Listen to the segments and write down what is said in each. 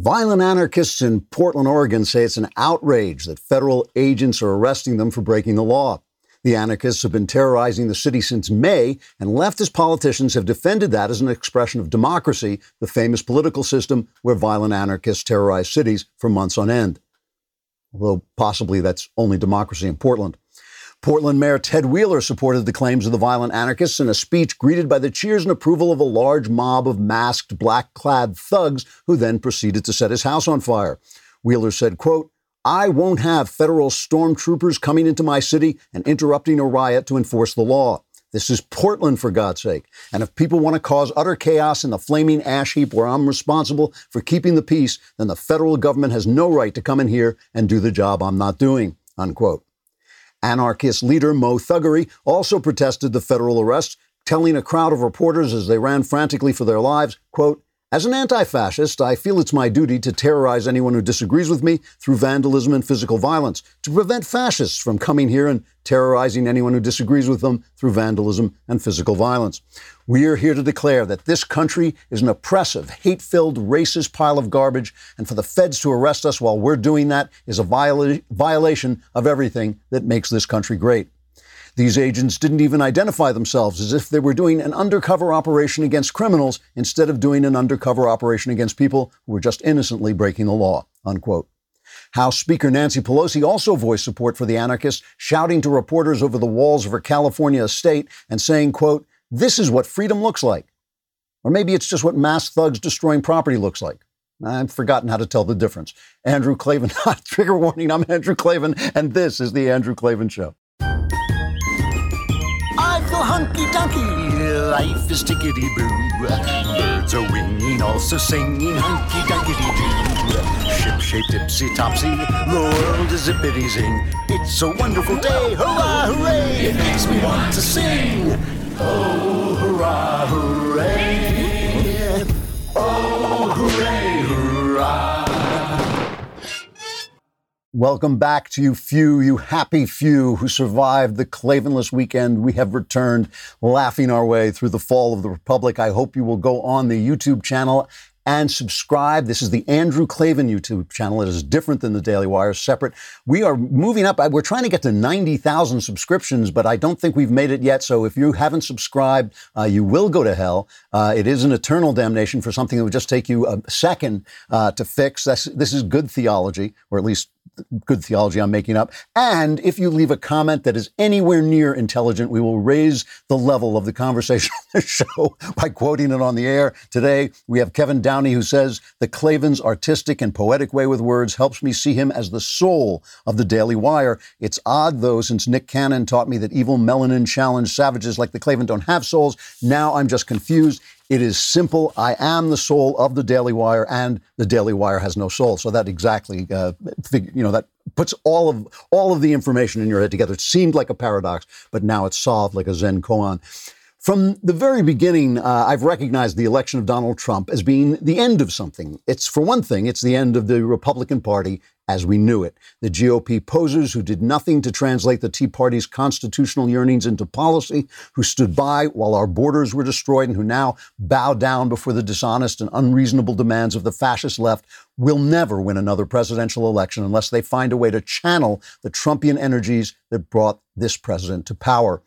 Violent anarchists in Portland, Oregon say it's an outrage that federal agents are arresting them for breaking the law. The anarchists have been terrorizing the city since May, and leftist politicians have defended that as an expression of democracy, the famous political system where violent anarchists terrorize cities for months on end. Although possibly that's only democracy in Portland. Portland Mayor Ted Wheeler supported the claims of the violent anarchists in a speech greeted by the cheers and approval of a large mob of masked, black clad thugs who then proceeded to set his house on fire. Wheeler said, quote, I won't have federal stormtroopers coming into my city and interrupting a riot to enforce the law. This is Portland, for God's sake. And if people want to cause utter chaos in the flaming ash heap where I'm responsible for keeping the peace, then the federal government has no right to come in here and do the job I'm not doing. Unquote. Anarchist leader Mo Thuggery also protested the federal arrest, telling a crowd of reporters as they ran frantically for their lives, quote, as an anti fascist, I feel it's my duty to terrorize anyone who disagrees with me through vandalism and physical violence, to prevent fascists from coming here and terrorizing anyone who disagrees with them through vandalism and physical violence. We are here to declare that this country is an oppressive, hate filled, racist pile of garbage, and for the feds to arrest us while we're doing that is a viola- violation of everything that makes this country great. These agents didn't even identify themselves as if they were doing an undercover operation against criminals instead of doing an undercover operation against people who were just innocently breaking the law. Unquote. House Speaker Nancy Pelosi also voiced support for the anarchists, shouting to reporters over the walls of her California estate and saying, quote, this is what freedom looks like. Or maybe it's just what mass thugs destroying property looks like. I've forgotten how to tell the difference. Andrew Klavan, trigger warning, I'm Andrew Klavan, and this is The Andrew Klavan Show hunky dunky. Life is tickety boo. Birds are winging, also singing hunky doo. Ship shaped tipsy topsy. The world is zippity zing. It's a wonderful day. Hurrah, hooray! It makes me want to sing. Oh, hurrah, hooray! Oh, hooray, hurrah! Welcome back to you few, you happy few who survived the Klavanless weekend. We have returned laughing our way through the fall of the Republic. I hope you will go on the YouTube channel and subscribe. This is the Andrew Klavan YouTube channel. It is different than the Daily Wire, separate. We are moving up. We're trying to get to 90,000 subscriptions, but I don't think we've made it yet. So if you haven't subscribed, uh, you will go to hell. Uh, it is an eternal damnation for something that would just take you a second uh, to fix. That's, this is good theology, or at least good theology I'm making up. And if you leave a comment that is anywhere near intelligent, we will raise the level of the conversation on the show by quoting it on the air. Today, we have Kevin Downey who says, The Klavan's artistic and poetic way with words helps me see him as the soul of the Daily Wire. It's odd, though, since Nick Cannon taught me that evil melanin challenged savages like the Klavan don't have souls. Now I'm just confused. It is simple. I am the soul of the Daily Wire, and the Daily Wire has no soul. So that exactly, uh, you know, that puts all of all of the information in your head together. It seemed like a paradox, but now it's solved like a Zen koan. From the very beginning, uh, I've recognized the election of Donald Trump as being the end of something. It's, for one thing, it's the end of the Republican Party as we knew it. The GOP posers who did nothing to translate the Tea Party's constitutional yearnings into policy, who stood by while our borders were destroyed, and who now bow down before the dishonest and unreasonable demands of the fascist left, will never win another presidential election unless they find a way to channel the Trumpian energies that brought this president to power.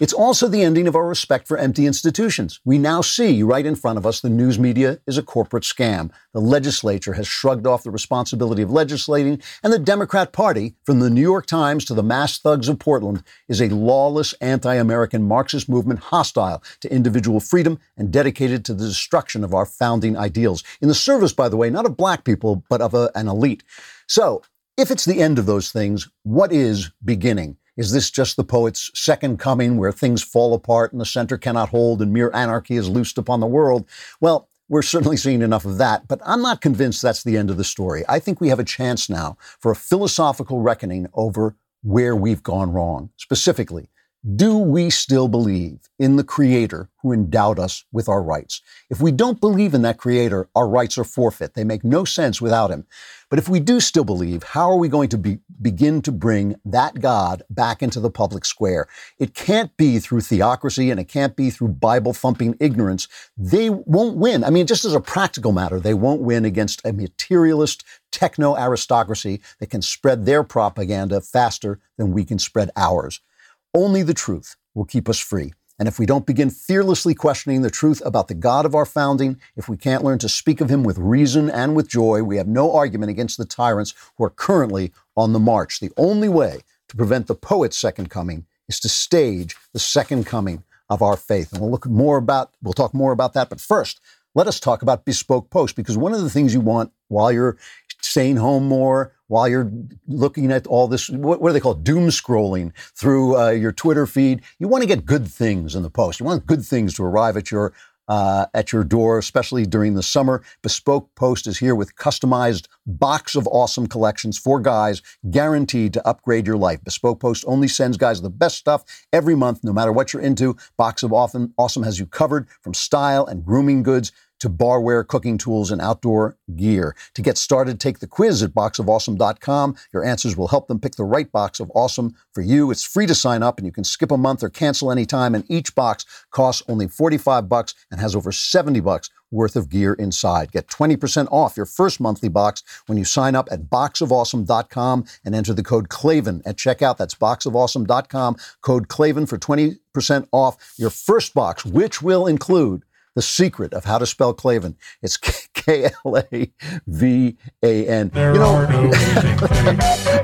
It's also the ending of our respect for empty institutions. We now see right in front of us the news media is a corporate scam. The legislature has shrugged off the responsibility of legislating, and the Democrat Party, from the New York Times to the mass thugs of Portland, is a lawless anti American Marxist movement hostile to individual freedom and dedicated to the destruction of our founding ideals. In the service, by the way, not of black people, but of a, an elite. So, if it's the end of those things, what is beginning? Is this just the poet's second coming where things fall apart and the center cannot hold and mere anarchy is loosed upon the world? Well, we're certainly seeing enough of that, but I'm not convinced that's the end of the story. I think we have a chance now for a philosophical reckoning over where we've gone wrong. Specifically, Do we still believe in the Creator who endowed us with our rights? If we don't believe in that Creator, our rights are forfeit. They make no sense without Him. But if we do still believe, how are we going to be, begin to bring that God back into the public square? It can't be through theocracy and it can't be through Bible thumping ignorance. They won't win. I mean, just as a practical matter, they won't win against a materialist techno aristocracy that can spread their propaganda faster than we can spread ours. Only the truth will keep us free. And if we don't begin fearlessly questioning the truth about the God of our founding, if we can't learn to speak of him with reason and with joy, we have no argument against the tyrants who are currently on the march. The only way to prevent the poet's second coming is to stage the second coming of our faith. And we'll look more about, we'll talk more about that. But first, let us talk about Bespoke Post, because one of the things you want while you're staying home more, while you're looking at all this, what, what do they call it? doom scrolling through uh, your Twitter feed. You want to get good things in the post. You want good things to arrive at your uh, at your door, especially during the summer. Bespoke Post is here with customized box of awesome collections for guys, guaranteed to upgrade your life. Bespoke Post only sends guys the best stuff every month, no matter what you're into. Box of Awesome, awesome has you covered from style and grooming goods to barware, cooking tools, and outdoor gear. To get started, take the quiz at boxofawesome.com. Your answers will help them pick the right box of awesome for you. It's free to sign up and you can skip a month or cancel anytime. And each box costs only 45 bucks and has over 70 bucks worth of gear inside. Get 20% off your first monthly box when you sign up at boxofawesome.com and enter the code KLAVAN at checkout. That's boxofawesome.com, code KLAVAN for 20% off your first box, which will include the secret of how to spell Klavan. It's K L A V A N. You know,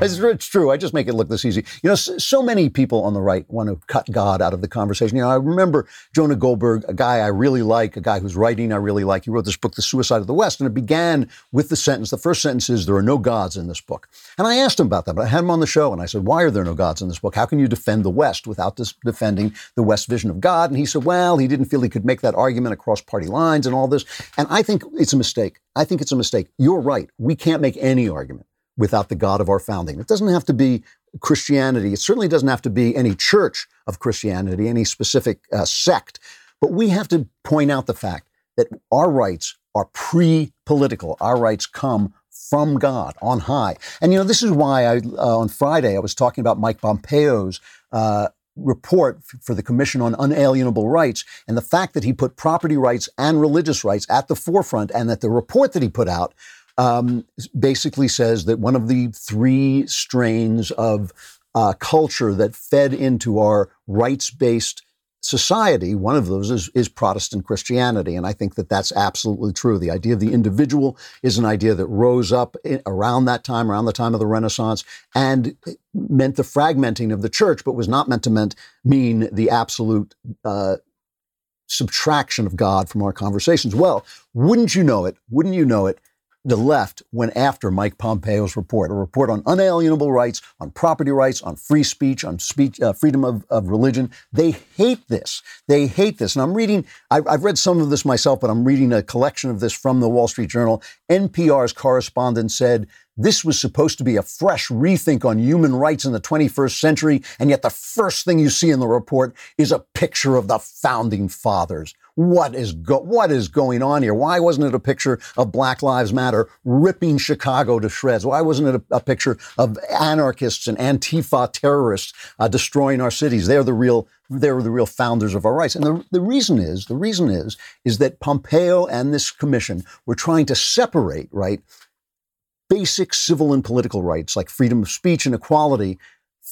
it's, it's, true. I just make it look this easy. You know, so, so, many people on the right want to cut God out of the conversation. You know, I remember Jonah Goldberg, a guy I really like, a guy whose writing I really like. He wrote this book, The Suicide of the West, and it began with the sentence. The first sentence is, "There are no gods in this book." And I asked him about that, but I had him on the show, and I said, "Why are there no gods in this book? How can you defend the West without defending the West vision of God?" And he said, "Well, he didn't feel he could make that argument across party lines and all this." And I think it's a mistake. I think it's a mistake. You're right. We can't make any argument without the God of our founding. It doesn't have to be Christianity. It certainly doesn't have to be any church of Christianity, any specific uh, sect. But we have to point out the fact that our rights are pre political. Our rights come from God on high. And, you know, this is why I, uh, on Friday, I was talking about Mike Pompeo's uh, report for the Commission on Unalienable Rights and the fact that he put property rights and religious rights at the forefront and that the report that he put out um, basically says that one of the three strains of uh, culture that fed into our rights based society, one of those is, is Protestant Christianity. And I think that that's absolutely true. The idea of the individual is an idea that rose up in, around that time, around the time of the Renaissance, and meant the fragmenting of the church, but was not meant to meant, mean the absolute uh, subtraction of God from our conversations. Well, wouldn't you know it? Wouldn't you know it? The left went after Mike Pompeo's report, a report on unalienable rights, on property rights, on free speech, on speech, uh, freedom of, of religion. They hate this. They hate this. And I'm reading, I've, I've read some of this myself, but I'm reading a collection of this from the Wall Street Journal. NPR's correspondent said this was supposed to be a fresh rethink on human rights in the 21st century, and yet the first thing you see in the report is a picture of the founding fathers. What is go- what is going on here? Why wasn't it a picture of Black Lives Matter ripping Chicago to shreds? Why wasn't it a, a picture of anarchists and Antifa terrorists uh, destroying our cities? They're the real they're the real founders of our rights. And the, the reason is, the reason is, is that Pompeo and this commission were trying to separate, right, basic civil and political rights like freedom of speech and equality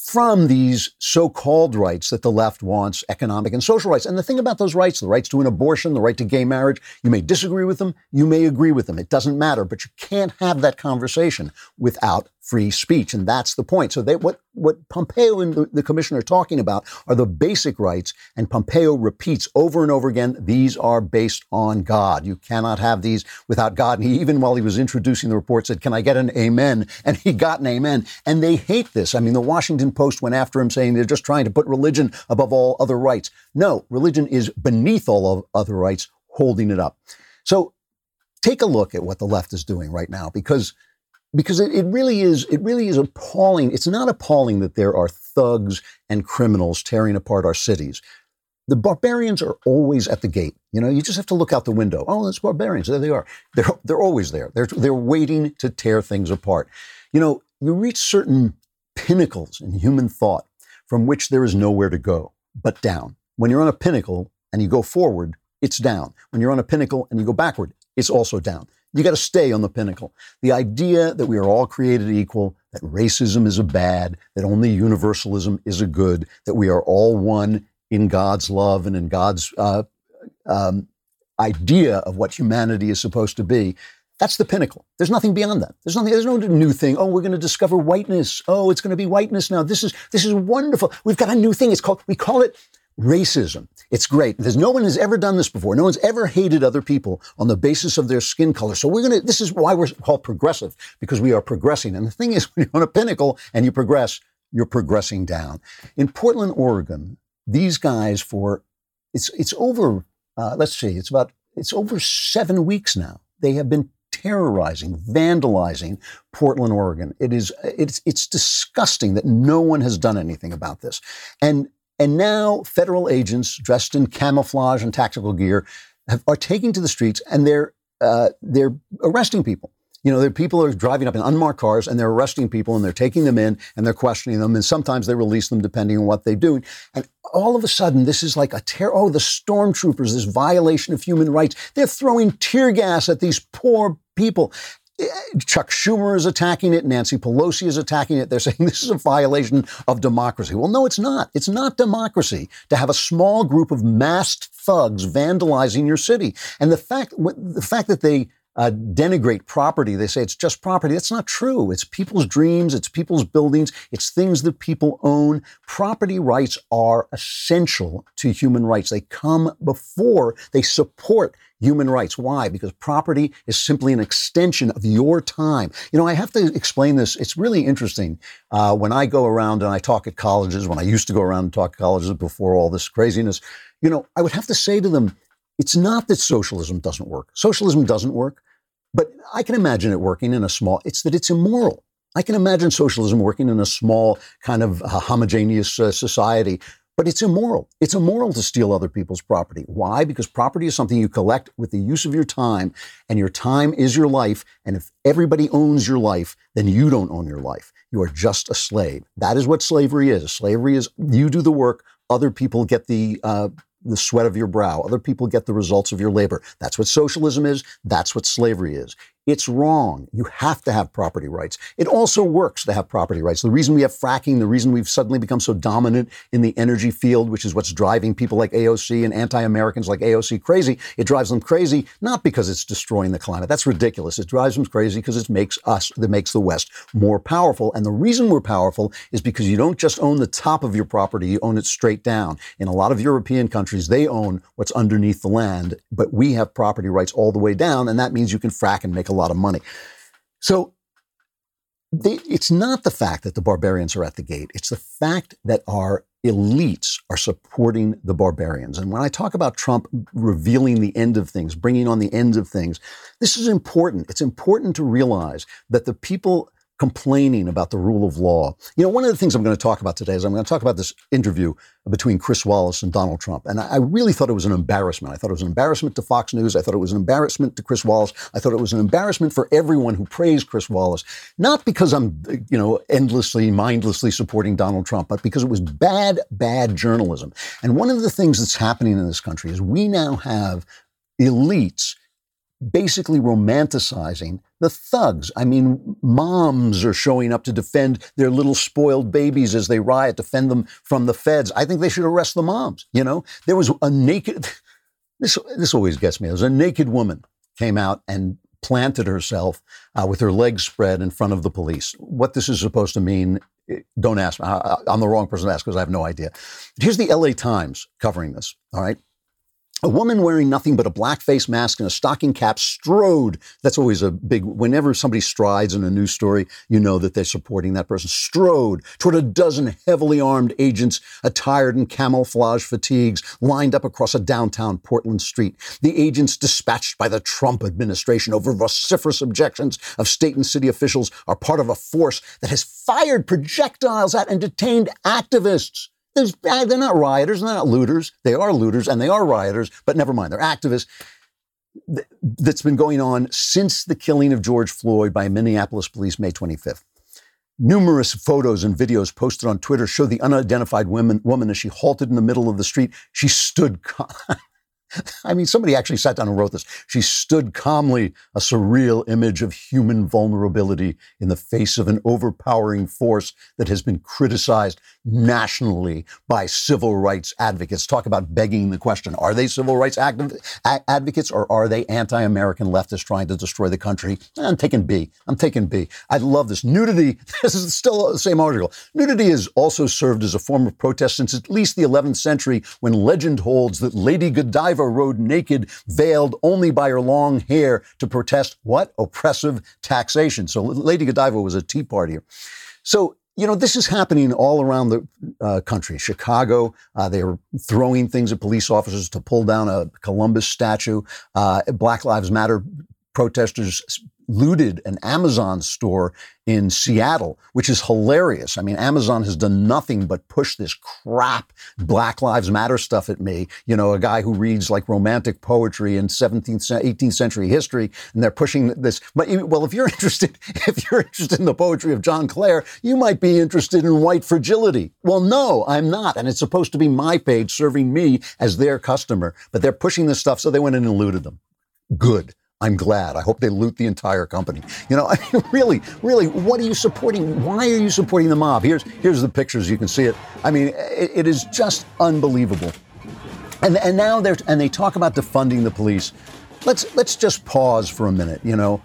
from these so called rights that the left wants economic and social rights. And the thing about those rights, the rights to an abortion, the right to gay marriage, you may disagree with them, you may agree with them. It doesn't matter, but you can't have that conversation without free speech. And that's the point. So they, what, what Pompeo and the, the commission are talking about are the basic rights. And Pompeo repeats over and over again, these are based on God. You cannot have these without God. And he, even while he was introducing the report, said, Can I get an amen? And he got an amen. And they hate this. I mean, the Washington Post went after him saying they're just trying to put religion above all other rights. No, religion is beneath all of other rights, holding it up. So take a look at what the left is doing right now because because it, it really is it really is appalling. It's not appalling that there are thugs and criminals tearing apart our cities. The barbarians are always at the gate. You know, you just have to look out the window. Oh, that's barbarians. There they are. They're they're always there. They're they're waiting to tear things apart. You know, you reach certain pinnacles in human thought from which there is nowhere to go but down. When you're on a pinnacle and you go forward, it's down. When you're on a pinnacle and you go backward, it's also down. You got to stay on the pinnacle. The idea that we are all created equal, that racism is a bad, that only universalism is a good, that we are all one in God's love and in God's uh, um, idea of what humanity is supposed to be. That's the pinnacle. There's nothing beyond that. There's nothing. There's no new thing. Oh, we're going to discover whiteness. Oh, it's going to be whiteness now. This is this is wonderful. We've got a new thing. It's called. We call it racism. It's great. There's no one has ever done this before. No one's ever hated other people on the basis of their skin color. So we're going to, this is why we're called progressive, because we are progressing. And the thing is, when you're on a pinnacle and you progress, you're progressing down. In Portland, Oregon, these guys for, it's, it's over, uh, let's see, it's about, it's over seven weeks now. They have been terrorizing, vandalizing Portland, Oregon. It is, it's, it's disgusting that no one has done anything about this. And and now federal agents dressed in camouflage and tactical gear have, are taking to the streets and they're uh, they're arresting people. You know, people are driving up in unmarked cars and they're arresting people and they're taking them in and they're questioning them and sometimes they release them depending on what they do. And all of a sudden, this is like a terror. Oh, the stormtroopers, this violation of human rights. They're throwing tear gas at these poor people. Eh, Chuck Schumer is attacking it. Nancy Pelosi is attacking it. They're saying this is a violation of democracy. Well, no, it's not. It's not democracy to have a small group of masked thugs vandalizing your city. And the fact, the fact that they uh, denigrate property. They say it's just property. That's not true. It's people's dreams. It's people's buildings. It's things that people own. Property rights are essential to human rights. They come before, they support human rights. Why? Because property is simply an extension of your time. You know, I have to explain this. It's really interesting. Uh, when I go around and I talk at colleges, when I used to go around and talk at colleges before all this craziness, you know, I would have to say to them, it's not that socialism doesn't work. Socialism doesn't work, but I can imagine it working in a small, it's that it's immoral. I can imagine socialism working in a small, kind of uh, homogeneous uh, society but it's immoral. It's immoral to steal other people's property. Why? Because property is something you collect with the use of your time, and your time is your life. And if everybody owns your life, then you don't own your life. You are just a slave. That is what slavery is. Slavery is you do the work, other people get the uh, the sweat of your brow. Other people get the results of your labor. That's what socialism is. That's what slavery is. It's wrong. You have to have property rights. It also works to have property rights. The reason we have fracking, the reason we've suddenly become so dominant in the energy field, which is what's driving people like AOC and anti-Americans like AOC crazy, it drives them crazy not because it's destroying the climate. That's ridiculous. It drives them crazy because it makes us, that makes the West more powerful. And the reason we're powerful is because you don't just own the top of your property, you own it straight down. In a lot of European countries, they own what's underneath the land, but we have property rights all the way down, and that means you can frack and make a lot of money. So they, it's not the fact that the barbarians are at the gate. It's the fact that our elites are supporting the barbarians. And when I talk about Trump revealing the end of things, bringing on the end of things, this is important. It's important to realize that the people complaining about the rule of law. You know, one of the things I'm going to talk about today is I'm going to talk about this interview between Chris Wallace and Donald Trump. And I really thought it was an embarrassment. I thought it was an embarrassment to Fox News. I thought it was an embarrassment to Chris Wallace. I thought it was an embarrassment for everyone who praised Chris Wallace, not because I'm, you know, endlessly, mindlessly supporting Donald Trump, but because it was bad, bad journalism. And one of the things that's happening in this country is we now have elites basically romanticizing the thugs. I mean, moms are showing up to defend their little spoiled babies as they riot, defend them from the feds. I think they should arrest the moms. You know, there was a naked, this, this always gets me. There was a naked woman came out and planted herself uh, with her legs spread in front of the police. What this is supposed to mean, eh, don't ask me. I, I'm the wrong person to ask because I have no idea. Here's the LA Times covering this. All right. A woman wearing nothing but a black face mask and a stocking cap strode. That's always a big, whenever somebody strides in a news story, you know that they're supporting that person. Strode toward a dozen heavily armed agents attired in camouflage fatigues lined up across a downtown Portland street. The agents dispatched by the Trump administration over vociferous objections of state and city officials are part of a force that has fired projectiles at and detained activists. There's, uh, they're not rioters, they're not looters. They are looters and they are rioters, but never mind, they're activists. That's been going on since the killing of George Floyd by Minneapolis police May 25th. Numerous photos and videos posted on Twitter show the unidentified woman, woman as she halted in the middle of the street. She stood. I mean, somebody actually sat down and wrote this. She stood calmly, a surreal image of human vulnerability in the face of an overpowering force that has been criticized nationally by civil rights advocates. Talk about begging the question are they civil rights advocates or are they anti American leftists trying to destroy the country? I'm taking B. I'm taking B. I love this. Nudity, this is still the same article. Nudity has also served as a form of protest since at least the 11th century when legend holds that Lady Godiva rode naked, veiled only by her long hair to protest what? Oppressive taxation. So Lady Godiva was a Tea Partier. So you know, this is happening all around the uh, country. Chicago, uh, they were throwing things at police officers to pull down a Columbus statue. Uh, Black Lives Matter protesters looted an Amazon store in Seattle, which is hilarious. I mean, Amazon has done nothing but push this crap Black Lives Matter stuff at me. You know, a guy who reads like romantic poetry in 17th, 18th century history, and they're pushing this. But well, if you're interested, if you're interested in the poetry of John Clare, you might be interested in white fragility. Well, no, I'm not, and it's supposed to be my page serving me as their customer. But they're pushing this stuff, so they went in and looted them. Good. I'm glad. I hope they loot the entire company. You know, I mean, really, really, what are you supporting? Why are you supporting the mob? Here's here's the pictures. You can see it. I mean, it, it is just unbelievable. And and now they're and they talk about defunding the police. Let's let's just pause for a minute. You know,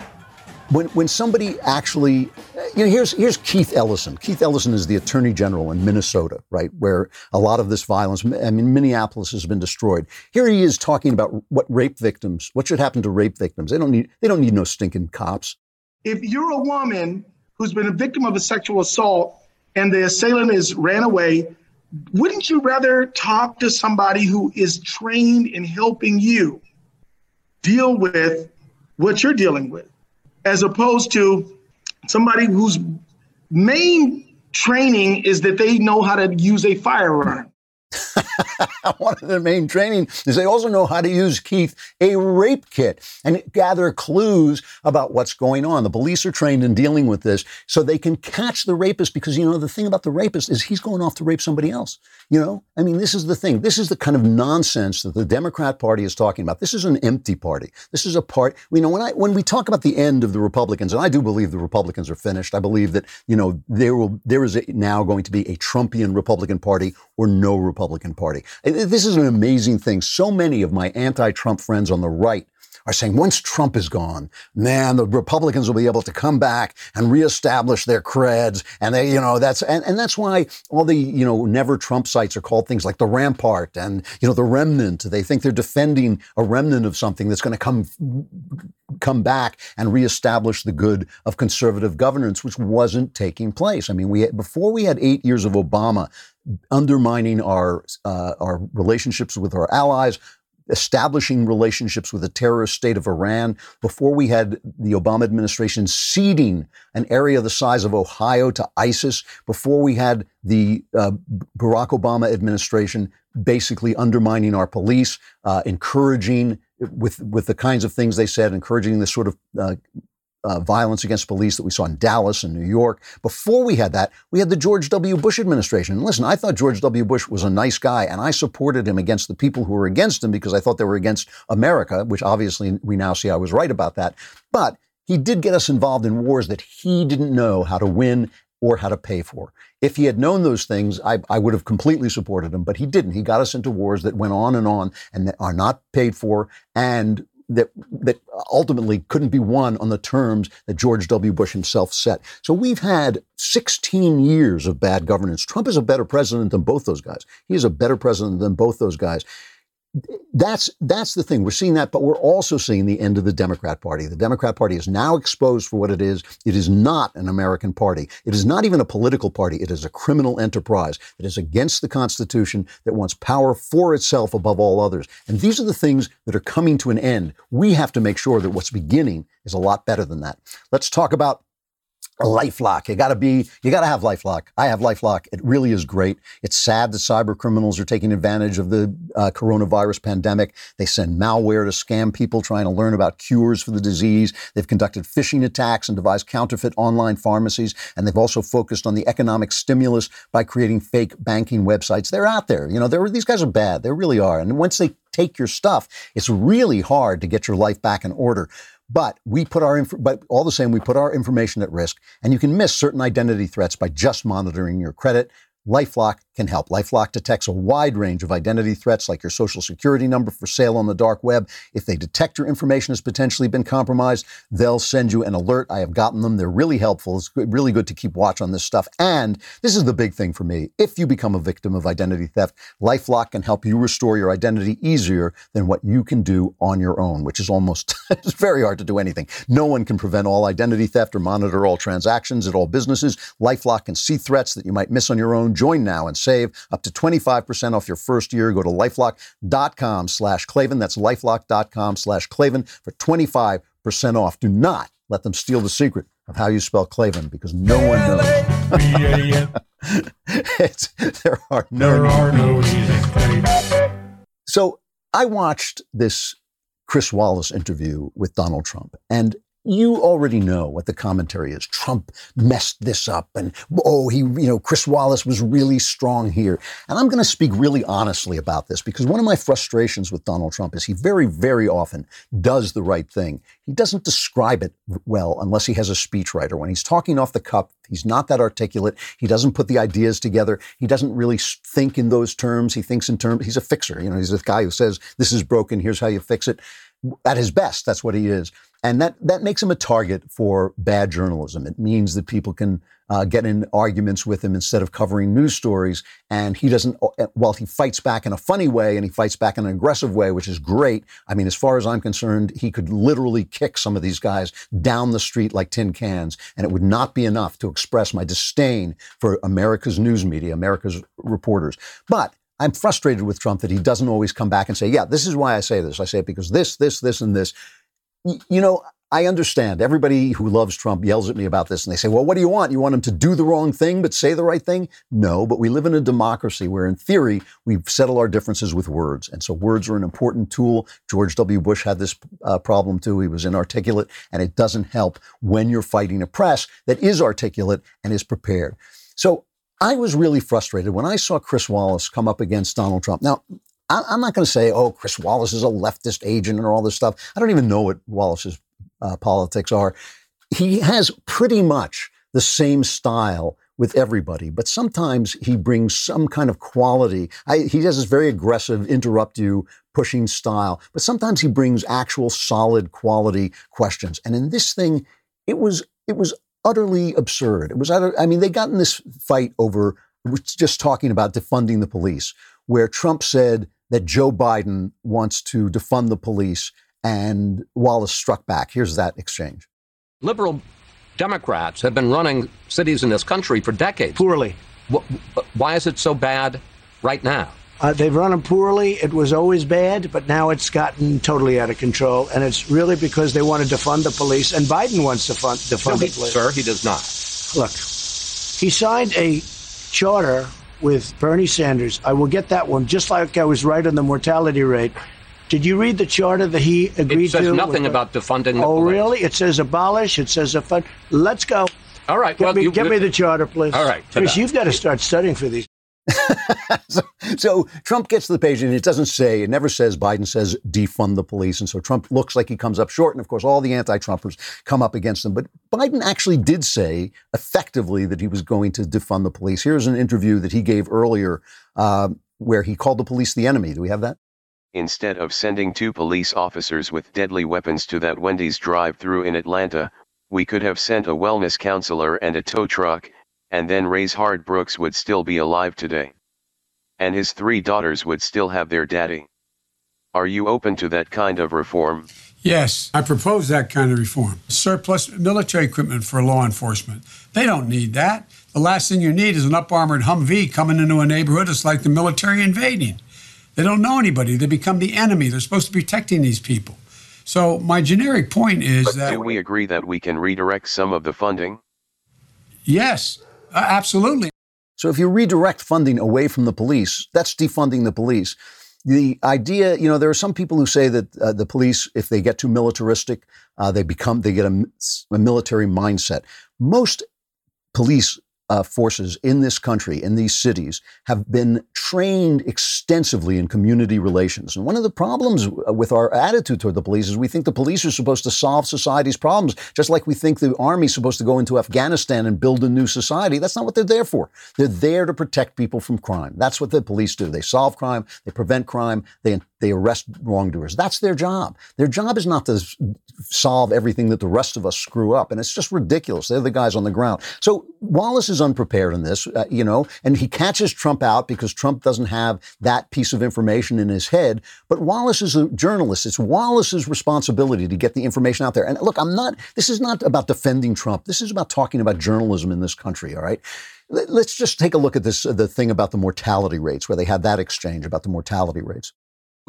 when when somebody actually you know here's here's Keith Ellison. Keith Ellison is the attorney general in Minnesota, right, where a lot of this violence I mean Minneapolis has been destroyed. Here he is talking about what rape victims, what should happen to rape victims. They don't need they don't need no stinking cops. If you're a woman who's been a victim of a sexual assault and the assailant is ran away, wouldn't you rather talk to somebody who is trained in helping you deal with what you're dealing with? As opposed to somebody whose main training is that they know how to use a firearm. One of their main training is they also know how to use, Keith, a rape kit and gather clues about what's going on. The police are trained in dealing with this so they can catch the rapist because, you know, the thing about the rapist is he's going off to rape somebody else. You know, I mean, this is the thing. This is the kind of nonsense that the Democrat Party is talking about. This is an empty party. This is a part, you know, when I, when we talk about the end of the Republicans, and I do believe the Republicans are finished, I believe that, you know, there will, there is a, now going to be a Trumpian Republican Party or no Republican Party. This is an amazing thing. So many of my anti Trump friends on the right are saying once Trump is gone, man, the Republicans will be able to come back and reestablish their creds. And they, you know, that's, and, and that's why all the, you know, never Trump sites are called things like the rampart and, you know, the remnant. They think they're defending a remnant of something that's going to come, come back and reestablish the good of conservative governance, which wasn't taking place. I mean, we, before we had eight years of Obama, undermining our uh, our relationships with our allies, establishing relationships with the terrorist state of Iran. Before we had the Obama administration ceding an area the size of Ohio to ISIS. Before we had the uh, Barack Obama administration basically undermining our police, uh, encouraging with with the kinds of things they said, encouraging this sort of uh, uh, violence against police that we saw in Dallas and New York. Before we had that, we had the George W. Bush administration. And listen, I thought George W. Bush was a nice guy, and I supported him against the people who were against him because I thought they were against America, which obviously we now see I was right about that. But he did get us involved in wars that he didn't know how to win or how to pay for. If he had known those things, I, I, would have completely supported him, but he didn't. He got us into wars that went on and on and that are not paid for and that that ultimately couldn't be won on the terms that George W. Bush himself set. So we've had 16 years of bad governance. Trump is a better president than both those guys. He is a better president than both those guys. That's that's the thing. We're seeing that, but we're also seeing the end of the Democrat Party. The Democrat Party is now exposed for what it is. It is not an American party. It is not even a political party. It is a criminal enterprise that is against the Constitution, that wants power for itself above all others. And these are the things that are coming to an end. We have to make sure that what's beginning is a lot better than that. Let's talk about LifeLock. You got to be, you got to have LifeLock. I have LifeLock. It really is great. It's sad that cyber criminals are taking advantage of the uh, coronavirus pandemic. They send malware to scam people trying to learn about cures for the disease. They've conducted phishing attacks and devised counterfeit online pharmacies. And they've also focused on the economic stimulus by creating fake banking websites. They're out there. You know, these guys are bad. They really are. And once they take your stuff, it's really hard to get your life back in order. But we put our, inf- but all the same, we put our information at risk, and you can miss certain identity threats by just monitoring your credit. LifeLock can help. LifeLock detects a wide range of identity threats like your social security number for sale on the dark web. If they detect your information has potentially been compromised, they'll send you an alert. I have gotten them. They're really helpful. It's really good to keep watch on this stuff. And this is the big thing for me. If you become a victim of identity theft, LifeLock can help you restore your identity easier than what you can do on your own, which is almost it's very hard to do anything. No one can prevent all identity theft or monitor all transactions at all businesses. LifeLock can see threats that you might miss on your own. Join now and save up to 25% off your first year. Go to lifelock.com slash Klavan. That's lifelock.com slash Klavan for 25% off. Do not let them steal the secret of how you spell Klavan because no one knows. there are no, there are no So I watched this Chris Wallace interview with Donald Trump, and you already know what the commentary is. Trump messed this up and oh, he, you know, Chris Wallace was really strong here. And I'm going to speak really honestly about this because one of my frustrations with Donald Trump is he very, very often does the right thing. He doesn't describe it well unless he has a speechwriter. When he's talking off the cuff, he's not that articulate. He doesn't put the ideas together. He doesn't really think in those terms. He thinks in terms, he's a fixer. You know, he's the guy who says, this is broken. Here's how you fix it. At his best, that's what he is. And that, that makes him a target for bad journalism. It means that people can uh, get in arguments with him instead of covering news stories. And he doesn't, uh, while he fights back in a funny way and he fights back in an aggressive way, which is great. I mean, as far as I'm concerned, he could literally kick some of these guys down the street like tin cans, and it would not be enough to express my disdain for America's news media, America's reporters. But I'm frustrated with Trump that he doesn't always come back and say, yeah, this is why I say this. I say it because this, this, this, and this you know, I understand everybody who loves Trump yells at me about this and they say, well, what do you want? You want him to do the wrong thing but say the right thing? No, but we live in a democracy where, in theory, we settle our differences with words. And so words are an important tool. George W. Bush had this uh, problem too. He was inarticulate, and it doesn't help when you're fighting a press that is articulate and is prepared. So I was really frustrated when I saw Chris Wallace come up against Donald Trump. Now, I'm not going to say, oh, Chris Wallace is a leftist agent or all this stuff. I don't even know what Wallace's uh, politics are. He has pretty much the same style with everybody, but sometimes he brings some kind of quality. I, he has this very aggressive, interrupt you, pushing style, but sometimes he brings actual solid quality questions. And in this thing, it was it was utterly absurd. It was utter, I mean, they got in this fight over just talking about defunding the police, where Trump said that Joe Biden wants to defund the police, and Wallace struck back. Here's that exchange. Liberal Democrats have been running cities in this country for decades. Poorly. Why is it so bad right now? Uh, they've run them poorly. It was always bad, but now it's gotten totally out of control. And it's really because they want to defund the police, and Biden wants to fund, defund no, the police. Sir, he does not. Look, he signed a charter with Bernie Sanders. I will get that one, just like I was right on the mortality rate. Did you read the charter that he agreed to? it says to? nothing about defunding the police. Oh, police. really? It says abolish. It says a fund. Let's go. All right. Get, well, me, you, get me the charter, please. All right. Chris, you've got to start studying for these. so, so, Trump gets to the page and it doesn't say, it never says Biden says defund the police. And so Trump looks like he comes up short. And of course, all the anti Trumpers come up against him. But Biden actually did say effectively that he was going to defund the police. Here's an interview that he gave earlier uh, where he called the police the enemy. Do we have that? Instead of sending two police officers with deadly weapons to that Wendy's drive through in Atlanta, we could have sent a wellness counselor and a tow truck and then Rayshard Brooks would still be alive today. And his three daughters would still have their daddy. Are you open to that kind of reform? Yes, I propose that kind of reform. Surplus military equipment for law enforcement. They don't need that. The last thing you need is an up armored Humvee coming into a neighborhood. It's like the military invading. They don't know anybody. They become the enemy. They're supposed to be protecting these people. So my generic point is But that do we agree that we can redirect some of the funding? yes, uh, absolutely. So if you redirect funding away from the police, that's defunding the police. The idea, you know, there are some people who say that uh, the police, if they get too militaristic, uh, they become they get a, a military mindset. Most police uh, forces in this country, in these cities, have been trained extensively in community relations. And one of the problems with our attitude toward the police is we think the police are supposed to solve society's problems, just like we think the army's supposed to go into Afghanistan and build a new society. That's not what they're there for. They're there to protect people from crime. That's what the police do. They solve crime, they prevent crime, they they arrest wrongdoers. That's their job. Their job is not to solve everything that the rest of us screw up. And it's just ridiculous. They're the guys on the ground. So Wallace is unprepared in this, uh, you know, and he catches Trump out because Trump doesn't have that piece of information in his head. But Wallace is a journalist. It's Wallace's responsibility to get the information out there. And look, I'm not, this is not about defending Trump. This is about talking about journalism in this country, all right? Let- Let's just take a look at this, the thing about the mortality rates, where they had that exchange about the mortality rates.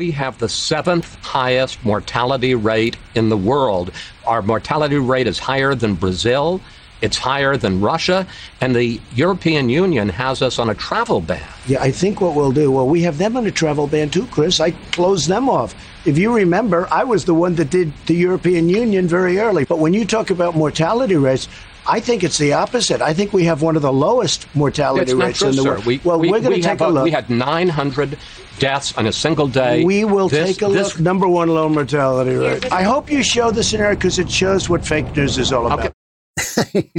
We have the seventh highest mortality rate in the world. Our mortality rate is higher than Brazil. It's higher than Russia. And the European Union has us on a travel ban. Yeah, I think what we'll do, well, we have them on a travel ban too, Chris. I closed them off. If you remember, I was the one that did the European Union very early. But when you talk about mortality rates, I think it's the opposite. I think we have one of the lowest mortality It's not rates true, in the sir. world. We, well, we, are going we to take have a look. We had 900 deaths on a single day. We will This- take a this- look. Number one, low mortality rate. I hope you show the scenario because it shows what fake news is all about. Okay.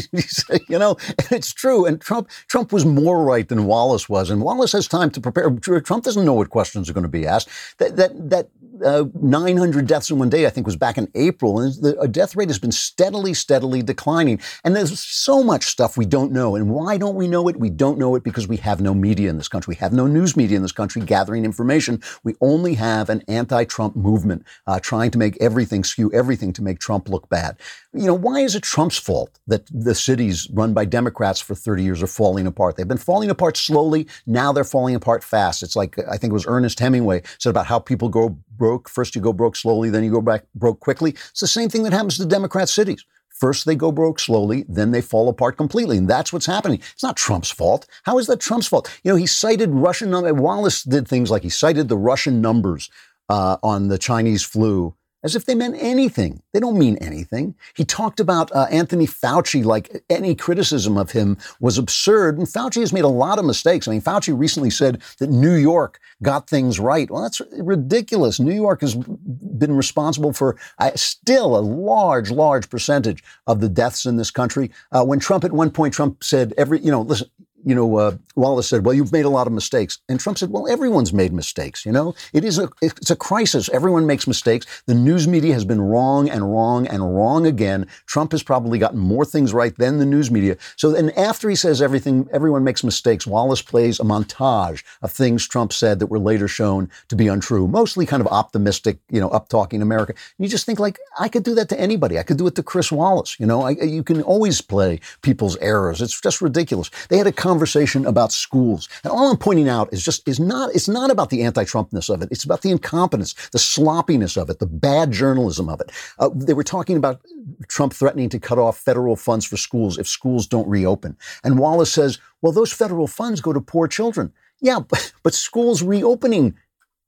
you know, it's true. And Trump, Trump was more right than Wallace was, and Wallace has time to prepare. Trump doesn't know what questions are going to be asked. That that that uh, 900 deaths in one day, I think, was back in April, and the death rate has been steadily, steadily declining. And there's so much stuff we don't know. And why don't we know it? We don't know it because we have no media in this country. We have no news media in this country gathering information. We only have an anti-Trump movement uh, trying to make everything skew everything to make Trump look bad. You know, why is it Trump's fault that the cities run by Democrats for 30 years are falling apart? They've been falling apart slowly. Now they're falling apart fast. It's like, I think it was Ernest Hemingway said about how people go broke. First you go broke slowly, then you go back broke quickly. It's the same thing that happens to Democrat cities. First, they go broke slowly, then they fall apart completely. And that's what's happening. It's not Trump's fault. How is that Trump's fault? You know, he cited Russian numbers. Wallace did things like he cited the Russian numbers uh, on the Chinese flu as if they meant anything. They don't mean anything. He talked about uh, Anthony Fauci like any criticism of him was absurd. And Fauci has made a lot of mistakes. I mean, Fauci recently said that New York got things right. Well, that's ridiculous. New York has been responsible for uh, still a large, large percentage of the deaths in this country. Uh, when Trump, at one point, Trump said, every, you know, listen, you know, uh, Wallace said, "Well, you've made a lot of mistakes," and Trump said, "Well, everyone's made mistakes. You know, it is a it's a crisis. Everyone makes mistakes. The news media has been wrong and wrong and wrong again. Trump has probably gotten more things right than the news media. So then, after he says everything, everyone makes mistakes. Wallace plays a montage of things Trump said that were later shown to be untrue, mostly kind of optimistic, you know, up talking America. And you just think like, I could do that to anybody. I could do it to Chris Wallace. You know, I, you can always play people's errors. It's just ridiculous. They had a conversation about schools. And all I'm pointing out is just is not it's not about the anti-Trumpness of it. It's about the incompetence, the sloppiness of it, the bad journalism of it. Uh, they were talking about Trump threatening to cut off federal funds for schools if schools don't reopen. And Wallace says, "Well, those federal funds go to poor children." Yeah, but, but schools reopening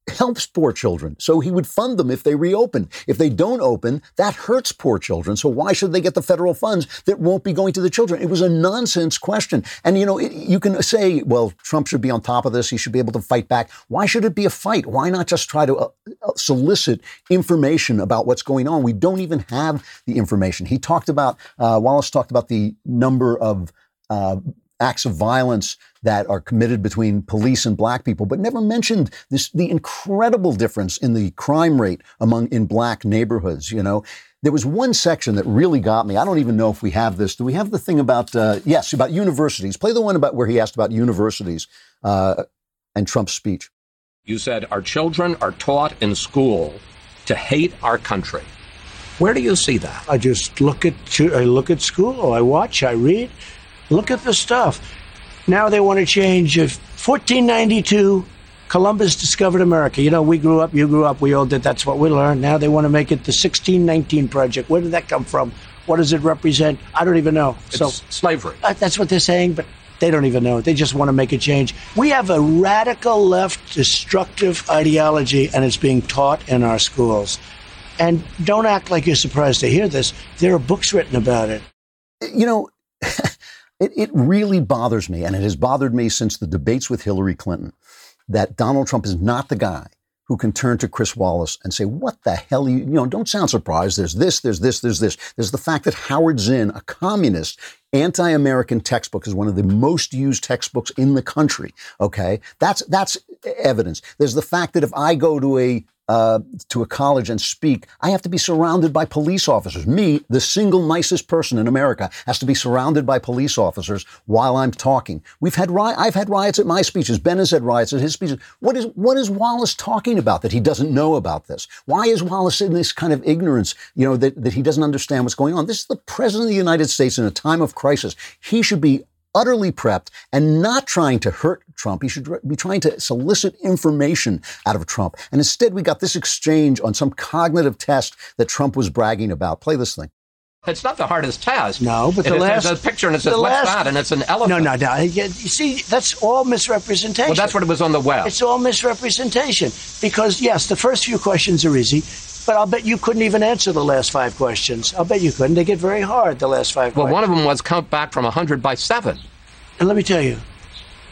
helps poor children. So he would fund them if they reopen. If they don't open, that hurts poor children. So why should they get the federal funds that won't be going to the children? It was a nonsense question. And you know, it, you can say, well, Trump should be on top of this. He should be able to fight back. Why should it be a fight? Why not just try to uh, uh, solicit information about what's going on? We don't even have the information. He talked about, uh, Wallace talked about the number of uh, acts of violence that are committed between police and black people, but never mentioned this the incredible difference in the crime rate among in black neighborhoods. You know, there was one section that really got me. I don't even know if we have this. Do we have the thing about uh, yes about universities? Play the one about where he asked about universities uh, and Trump's speech. You said our children are taught in school to hate our country. Where do you see that? I just look at I look at school. I watch. I read. Look at the stuff. Now they want to change. If 1492, Columbus discovered America. You know, we grew up. You grew up. We all did. That's what we learned. Now they want to make it the 1619 project. Where did that come from? What does it represent? I don't even know. It's so slavery. Uh, that's what they're saying, but they don't even know. They just want to make a change. We have a radical left destructive ideology, and it's being taught in our schools. And don't act like you're surprised to hear this. There are books written about it. You know, it, it really bothers me, and it has bothered me since the debates with Hillary Clinton, that Donald Trump is not the guy who can turn to Chris Wallace and say, What the hell? You, you know, don't sound surprised. There's this, there's this, there's this. There's the fact that Howard Zinn, a communist, anti American textbook, is one of the most used textbooks in the country. Okay. That's, that's evidence. There's the fact that if I go to a uh, to a college and speak, I have to be surrounded by police officers. Me, the single nicest person in America, has to be surrounded by police officers while I'm talking. We've had ri- I've had riots at my speeches. Ben has had riots at his speeches. What is what is Wallace talking about that he doesn't know about this? Why is Wallace in this kind of ignorance? You know that that he doesn't understand what's going on. This is the president of the United States in a time of crisis. He should be utterly prepped and not trying to hurt Trump. He should be trying to solicit information out of Trump. And instead, we got this exchange on some cognitive test that Trump was bragging about. Play this thing. It's not the hardest test. No, but the it, last there's a picture and it says what's last, that, and it's an elephant. No, no, no. You see, that's all misrepresentation. Well, that's what it was on the web. It's all misrepresentation because yes, the first few questions are easy. But I'll bet you couldn't even answer the last five questions. I'll bet you couldn't. They get very hard, the last five well, questions. one of them was count back from 100 by 7. And let me tell you,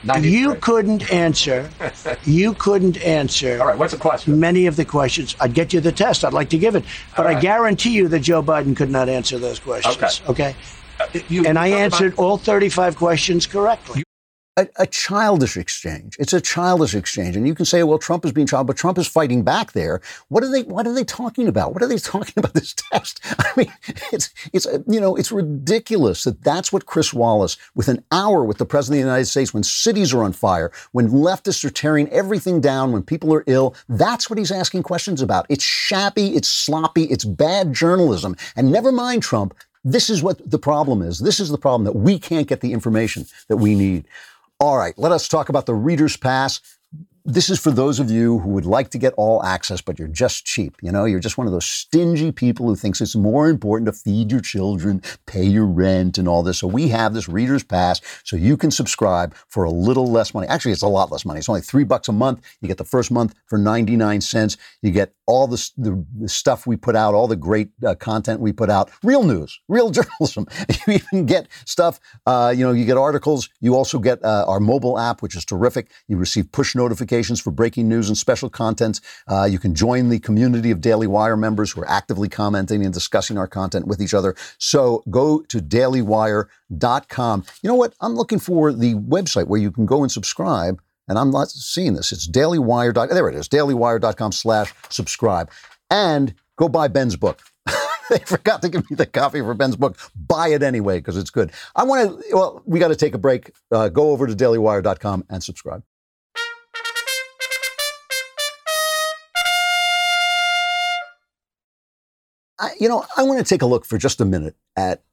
93. you couldn't answer. you couldn't answer. All right, what's the question? Many of the questions. I'd get you the test. I'd like to give it, but right. I guarantee you that Joe Biden could not answer those questions. Okay. Okay. Uh, you- And I you answered about- all 35 questions correctly. A, a childish exchange. It's a childish exchange, and you can say, "Well, Trump is being child," but Trump is fighting back there. What are they? What are they talking about? What are they talking about this test? I mean, it's it's you know it's ridiculous that that's what Chris Wallace, with an hour with the president of the United States, when cities are on fire, when leftists are tearing everything down, when people are ill, that's what he's asking questions about. It's shabby, it's sloppy, it's bad journalism, and never mind Trump. This is what the problem is. This is the problem that we can't get the information that we need. All right, let us talk about the Reader's Pass. This is for those of you who would like to get all access, but you're just cheap. You know, you're just one of those stingy people who thinks it's more important to feed your children, pay your rent, and all this. So we have this Reader's Pass so you can subscribe for a little less money. Actually, it's a lot less money. It's only three bucks a month. You get the first month for 99 cents. You get all the, the, the stuff we put out, all the great uh, content we put out, real news, real journalism. You even get stuff, uh, you know, you get articles. You also get uh, our mobile app, which is terrific. You receive push notifications for breaking news and special content. Uh, you can join the community of Daily Wire members who are actively commenting and discussing our content with each other. So go to dailywire.com. You know what? I'm looking for the website where you can go and subscribe and I'm not seeing this. It's dailywire. There it is, dailywire.com slash subscribe. And go buy Ben's book. they forgot to give me the copy for Ben's book. Buy it anyway because it's good. I want to, well, we got to take a break. Uh, go over to dailywire.com and subscribe. I, you know, I want to take a look for just a minute at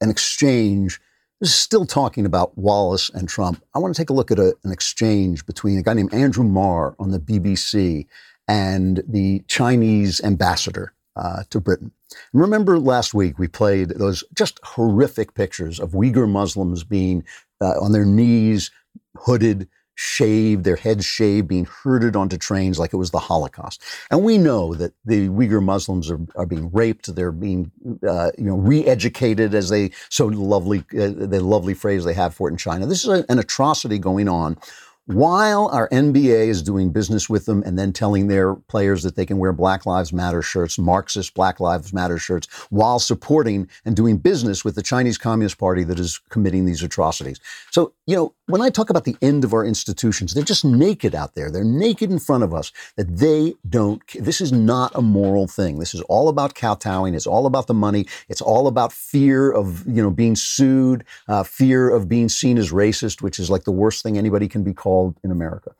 an exchange. This is still talking about Wallace and Trump. I want to take a look at a, an exchange between a guy named Andrew Marr on the BBC and the Chinese ambassador uh, to Britain. And remember last week we played those just horrific pictures of Uyghur Muslims being uh, on their knees, hooded, shaved, their heads shaved, being herded onto trains like it was the Holocaust. And we know that the Uyghur Muslims are, are being raped. They're being, uh, you know, re-educated, as they so lovely, uh, the lovely phrase they have for it in China. This is a, an atrocity going on. While our NBA is doing business with them and then telling their players that they can wear Black Lives Matter shirts, Marxist Black Lives Matter shirts, while supporting and doing business with the Chinese Communist Party that is committing these atrocities. So, you know, when I talk about the end of our institutions, they're just naked out there. They're naked in front of us that they don't, this is not a moral thing. This is all about kowtowing. It's all about the money. It's all about fear of, you know, being sued, uh, fear of being seen as racist, which is like the worst thing anybody can be called in America.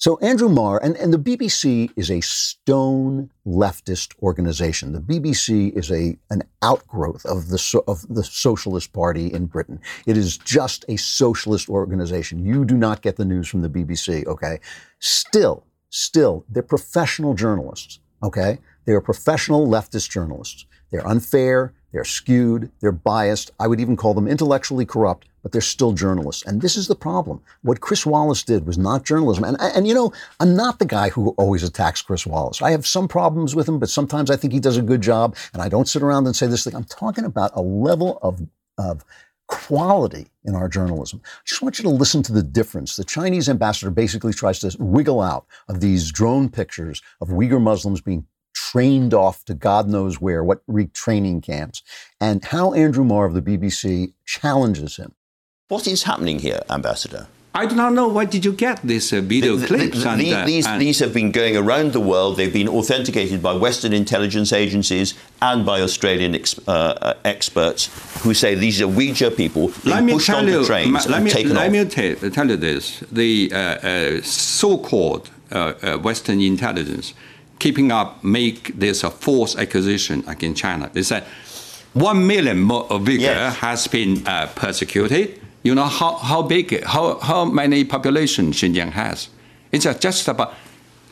So Andrew Marr and, and the BBC is a stone leftist organization. The BBC is a an outgrowth of the so, of the Socialist Party in Britain. It is just a socialist organization. You do not get the news from the BBC, okay? Still, still, they're professional journalists, okay? They are professional leftist journalists. They're unfair, they're skewed, they're biased. I would even call them intellectually corrupt, but they're still journalists. And this is the problem. What Chris Wallace did was not journalism. And, and you know, I'm not the guy who always attacks Chris Wallace. I have some problems with him, but sometimes I think he does a good job. And I don't sit around and say this thing. I'm talking about a level of, of quality in our journalism. I just want you to listen to the difference. The Chinese ambassador basically tries to wiggle out of these drone pictures of Uyghur Muslims being trained off to God knows where, what retraining camps, and how Andrew Marr of the BBC challenges him. What is happening here, Ambassador? I do not know where did you get these uh, video The- the- clips. the- and, the- uh, these, and- these have been going around the world. They've been authenticated by Western intelligence agencies and by Australian ex, uh, uh, experts who say these are Uyghur people being let me pushed tell onto you, trains ma- let and me, taken let off. me tell, tell you this: the uh, uh, so-called uh, uh, Western intelligence keeping up make this a false accusation against China. They said one million more Uyghur Yes. has been uh, persecuted. You know how, how big, how, how many population Xinjiang has? It's just about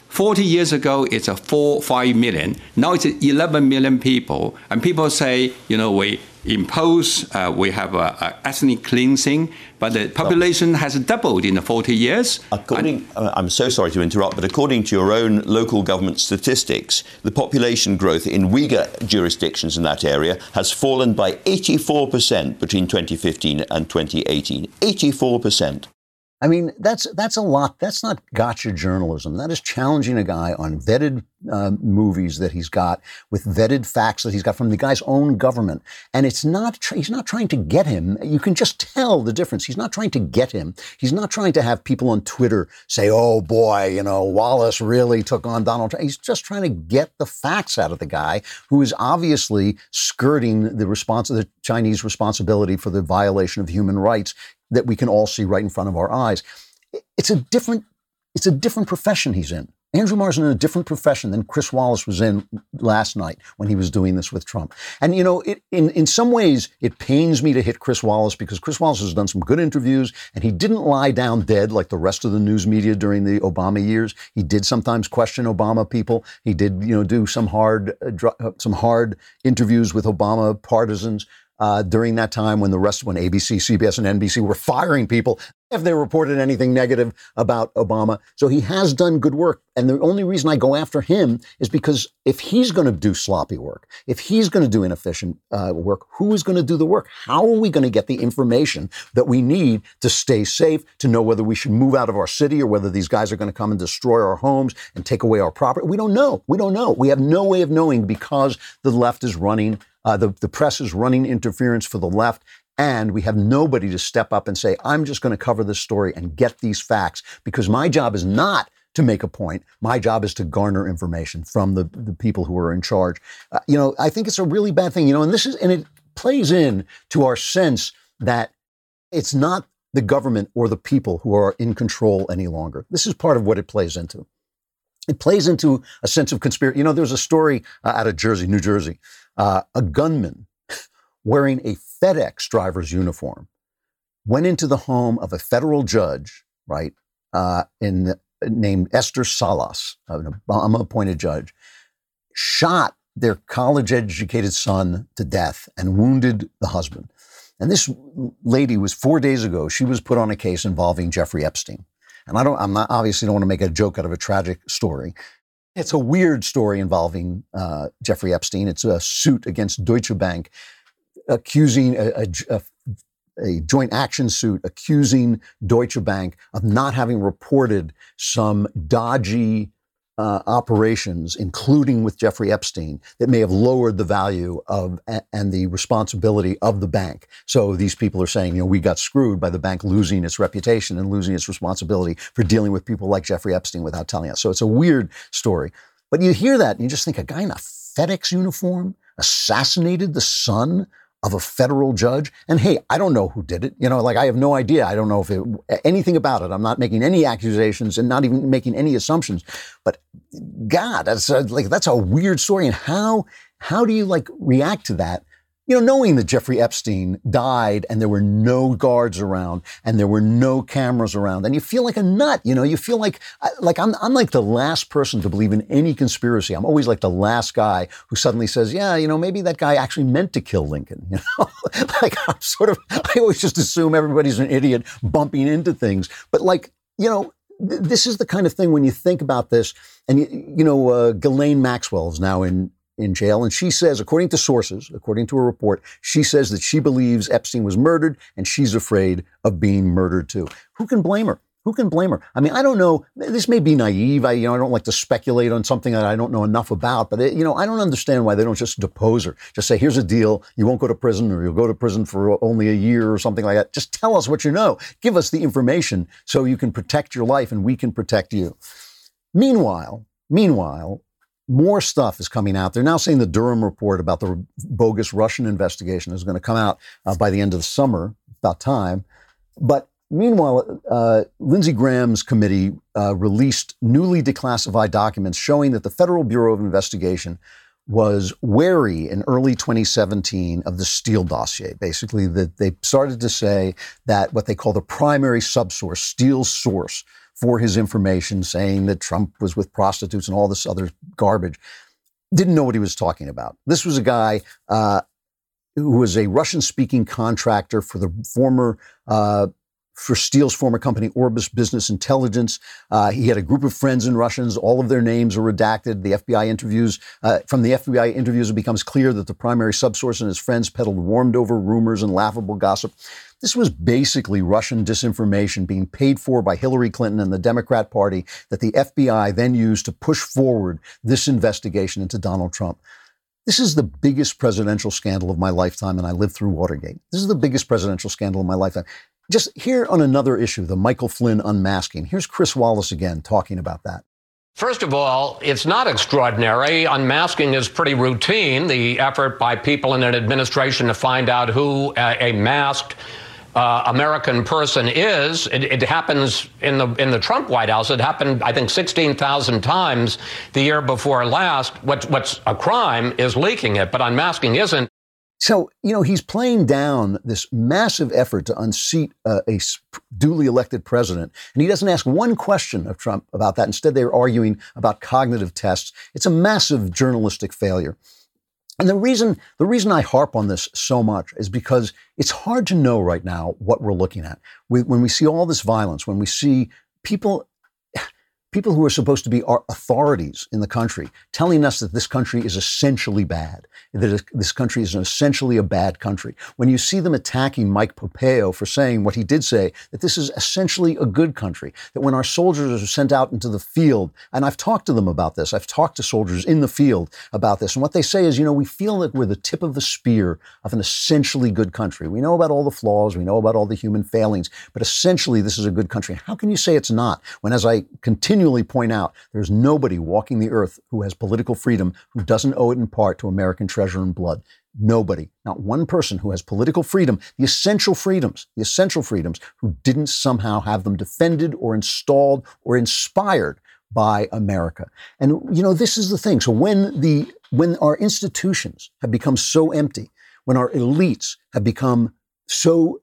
40 years ago, it's a four, five million. Now it's 11 million people. And people say, you know, we impose, uh, we have a, ethnic cleansing, but the population has doubled in the 40 years. According, uh, I'm so sorry to interrupt, but according to your own local government statistics, the population growth in Uyghur jurisdictions in that area has fallen by 84% between 2015 and 2018. 84%. I mean, that's that's a lot. That's not gotcha journalism. That is challenging a guy on vetted uh, movies that he's got with vetted facts that he's got from the guy's own government. And it's not. He's not trying to get him. You can just tell the difference. He's not trying to get him. He's not trying to have people on Twitter say, "Oh boy, you know, Wallace really took on Donald Trump." He's just trying to get the facts out of the guy who is obviously skirting the response the Chinese responsibility for the violation of human rights that we can all see right in front of our eyes. It's a different, it's a different profession he's in. Andrew Marr's in a different profession than Chris Wallace was in last night when he was doing this with Trump. And you know, it, in in some ways, it pains me to hit Chris Wallace because Chris Wallace has done some good interviews, and he didn't lie down dead like the rest of the news media during the Obama years. He did sometimes question Obama people. He did, you know, do some hard uh, uh, some hard interviews with Obama partisans uh, during that time when the rest, when ABC, CBS, and NBC were firing people if they reported anything negative about Obama. So he has done good work. And the only reason I go after him is because if he's going to do sloppy work, if he's going to do inefficient uh, work, who is going to do the work? How are we going to get the information that we need to stay safe, to know whether we should move out of our city or whether these guys are going to come and destroy our homes and take away our property? We don't know. We don't know. We have no way of knowing because the left is running uh, the, the press is running interference for the left, and we have nobody to step up and say, I'm just going to cover this story and get these facts because my job is not to make a point. My job is to garner information from the, the people who are in charge. Uh, you know, I think it's a really bad thing, you know, and this is, and it plays in to our sense that it's not the government or the people who are in control any longer. This is part of what it plays into. It plays into a sense of conspiracy. You know, there's a story uh, out of Jersey, New Jersey. Uh, a gunman wearing a FedEx driver's uniform went into the home of a federal judge, right, uh, in named Esther Salas, an Obama-appointed judge, shot their college-educated son to death and wounded the husband. And this lady was four days ago. She was put on a case involving Jeffrey Epstein. And I don't, I'm not obviously don't want to make a joke out of a tragic story. It's a weird story involving uh, Jeffrey Epstein. It's a suit against Deutsche Bank accusing a, a, a, a joint action suit accusing Deutsche Bank of not having reported some dodgy uh, operations, including with Jeffrey Epstein, that may have lowered the value of and the responsibility of the bank. So these people are saying, you know, we got screwed by the bank losing its reputation and losing its responsibility for dealing with people like Jeffrey Epstein without telling us. So it's a weird story. But you hear that and you just think a guy in a FedEx uniform assassinated the son of a federal judge. And hey, I don't know who did it. You know, like I have no idea. I don't know if it, anything about it. I'm not making any accusations and not even making any assumptions. But God, that's a, like that's a weird story. And how how do you like react to that? You know, knowing that Jeffrey Epstein died and there were no guards around and there were no cameras around, and you feel like a nut. You know, you feel like like I'm I'm like the last person to believe in any conspiracy. I'm always like the last guy who suddenly says, "Yeah, you know, maybe that guy actually meant to kill Lincoln." You know, like I'm sort of I always just assume everybody's an idiot bumping into things, but like you know, this is the kind of thing when you think about this, and you, you know, uh, Ghislaine Maxwell is now in in jail. And she says, according to sources, according to a report, she says that she believes Epstein was murdered and she's afraid of being murdered too. Who can blame her? Who can blame her? I mean, I don't know. This may be naive. I, you know, I don't like to speculate on something that I don't know enough about. But it, you know, I don't understand why they don't just depose her. Just say, "Here's a deal. You won't go to prison, or you'll go to prison for only a year, or something like that." Just tell us what you know. Give us the information so you can protect your life, and we can protect you. Meanwhile, meanwhile, more stuff is coming out. They're now saying the Durham report about the bogus Russian investigation is going to come out uh, by the end of the summer, about time. But meanwhile, uh, Lindsey Graham's committee uh, released newly declassified documents showing that the Federal Bureau of Investigation was wary in early 2017 of the Steele dossier. Basically, that they started to say that what they call the primary subsource, Steele's source, for his information, saying that Trump was with prostitutes and all this other garbage. Didn't know what he was talking about. This was a guy uh, who was a Russian speaking contractor for the former uh, for Steele's former company, Orbis Business Intelligence. Uh, he had a group of friends in Russians. All of their names are redacted. The FBI interviews, uh, from the FBI interviews, it becomes clear that the primary subsource and his friends peddled warmed over rumors and laughable gossip. This was basically Russian disinformation being paid for by Hillary Clinton and the Democrat Party that the FBI then used to push forward this investigation into Donald Trump. This is the biggest presidential scandal of my lifetime, and I lived through Watergate. This is the biggest presidential scandal of my lifetime. Just here on another issue, the Michael Flynn unmasking. Here's Chris Wallace again talking about that. First of all, it's not extraordinary. Unmasking is pretty routine. The effort by people in an administration to find out who a, masked uh, American person is. It, it, happens in the in the Trump White House. It happened, I think, 16,000 times the year before last. What's a crime is leaking it, but unmasking isn't. So, you know, he's playing down this massive effort to unseat uh, a duly elected president. And he doesn't ask one question of Trump about that. Instead, they're arguing about cognitive tests. It's a massive journalistic failure. And the reason, the reason I harp on this so much is because it's hard to know right now what we're looking at. We, when we see all this violence, when we see people people who are supposed to be our authorities in the country telling us that this country is essentially bad, that this country is essentially a bad country. When you see them attacking Mike Pompeo for saying what he did say, that this is essentially a good country, that when our soldiers are sent out into the field, and I've talked to them about this, I've talked to soldiers in the field about this, and what they say is, you know, we feel that we're the tip of the spear of an essentially good country. We know about all the flaws, we know about all the human failings, but essentially this is a good country. How can you say it's not when, as I continue continually point out there's nobody walking the earth who has political freedom who doesn't owe it in part to American treasure and blood. Nobody, not one person who has political freedom, the essential freedoms, the essential freedoms, who didn't somehow have them defended or installed or inspired by America. And you know, this is the thing. So when the when our institutions have become so empty, when our elites have become so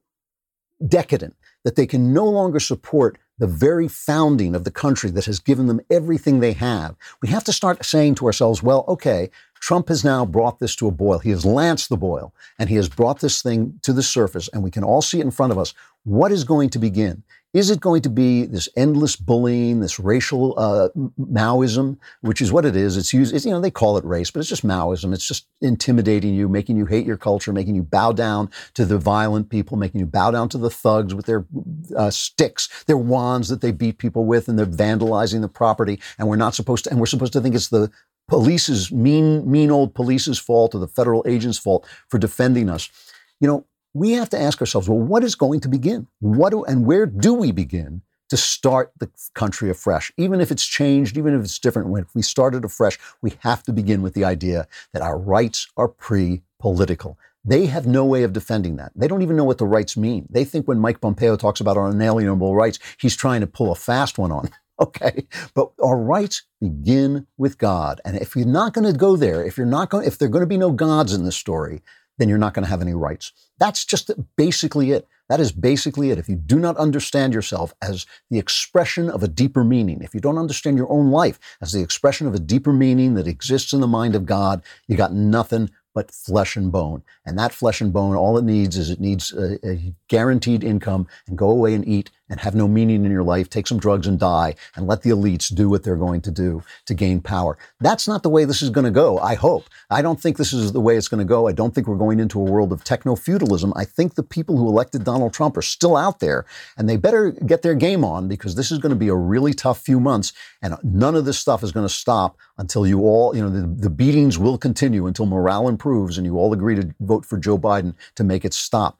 decadent that they can no longer support the very founding of the country that has given them everything they have, we have to start saying to ourselves, well, okay, Trump has now brought this to a boil. He has lanced the boil and he has brought this thing to the surface, and we can all see it in front of us. What is going to begin? Is it going to be this endless bullying, this racial uh, Maoism, which is what it is? It's used, it's, you know, they call it race, but it's just Maoism. It's just intimidating you, making you hate your culture, making you bow down to the violent people, making you bow down to the thugs with their uh, sticks, their wands that they beat people with, and they're vandalizing the property. And we're not supposed to, and we're supposed to think it's the police's mean, mean old police's fault or the federal agent's fault for defending us. You know, we have to ask ourselves, well, what is going to begin? What do, and where do we begin to start the country afresh? Even if it's changed, even if it's different, when we started afresh, we have to begin with the idea that our rights are pre-political. They have no way of defending that. They don't even know what the rights mean. They think when Mike Pompeo talks about our inalienable rights, he's trying to pull a fast one on. Okay. But our rights begin with God. And if you're not going to go there, if you're not going, if there are going to be no gods in this story, then you're not going to have any rights. That's just basically it. That is basically it. If you do not understand yourself as the expression of a deeper meaning, if you don't understand your own life as the expression of a deeper meaning that exists in the mind of God, you got nothing but flesh and bone. And that flesh and bone, all it needs is it needs a, a, guaranteed income and go away and eat and have no meaning in your life, take some drugs and die, and let the elites do what they're going to do to gain power. That's not the way this is going to go, I hope. I don't think this is the way it's going to go. I don't think we're going into a world of techno feudalism. I think the people who elected Donald Trump are still out there, and they better get their game on because this is going to be a really tough few months, and none of this stuff is going to stop until you all, you know, the, the beatings will continue until morale improves and you all agree to vote for Joe Biden to make it stop.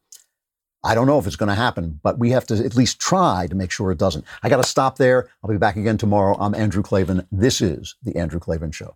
I don't know if it's going to happen, but we have to at least try to make sure it doesn't. I got to stop there. I'll be back again tomorrow. I'm Andrew Klavan. This is The Andrew Klavan Show.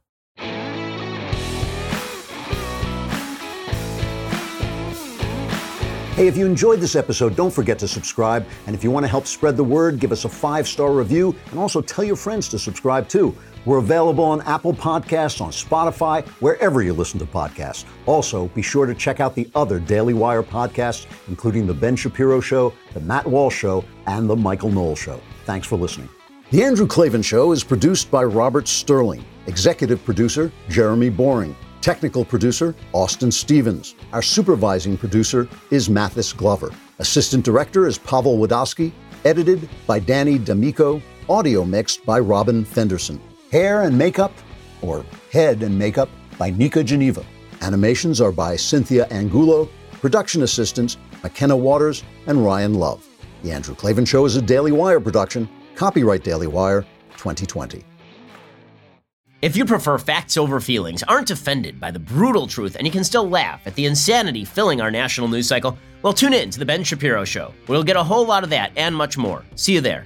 Hey, if you enjoyed this episode, don't forget to subscribe. And if you want to help spread the word, give us a five star review and also tell your friends to subscribe too. We're available on Apple Podcasts, on Spotify, wherever you listen to podcasts. Also, be sure to check out the other Daily Wire podcasts, including The Ben Shapiro Show, The Matt Walsh Show, and The Michael Knowles Show. Thanks for listening. The Andrew Klavan Show is produced by Robert Sterling, executive producer Jeremy Boring. Technical producer, Austin Stevens. Our supervising producer is Mathis Glover. Assistant director is Pavel Wadowski. Edited by Danny D'Amico. Audio mixed by Robin Fenderson. Hair and makeup, or head and makeup, by Nika Geneva. Animations are by Cynthia Angulo. Production assistants, McKenna Waters and Ryan Love. The Andrew Klavan Show is a Daily Wire production. Copyright Daily Wire 2020. If you prefer facts over feelings, aren't offended by the brutal truth, and you can still laugh at the insanity filling our national news cycle, well, tune in to The Ben Shapiro Show. We'll get a whole lot of that and much more. See you there.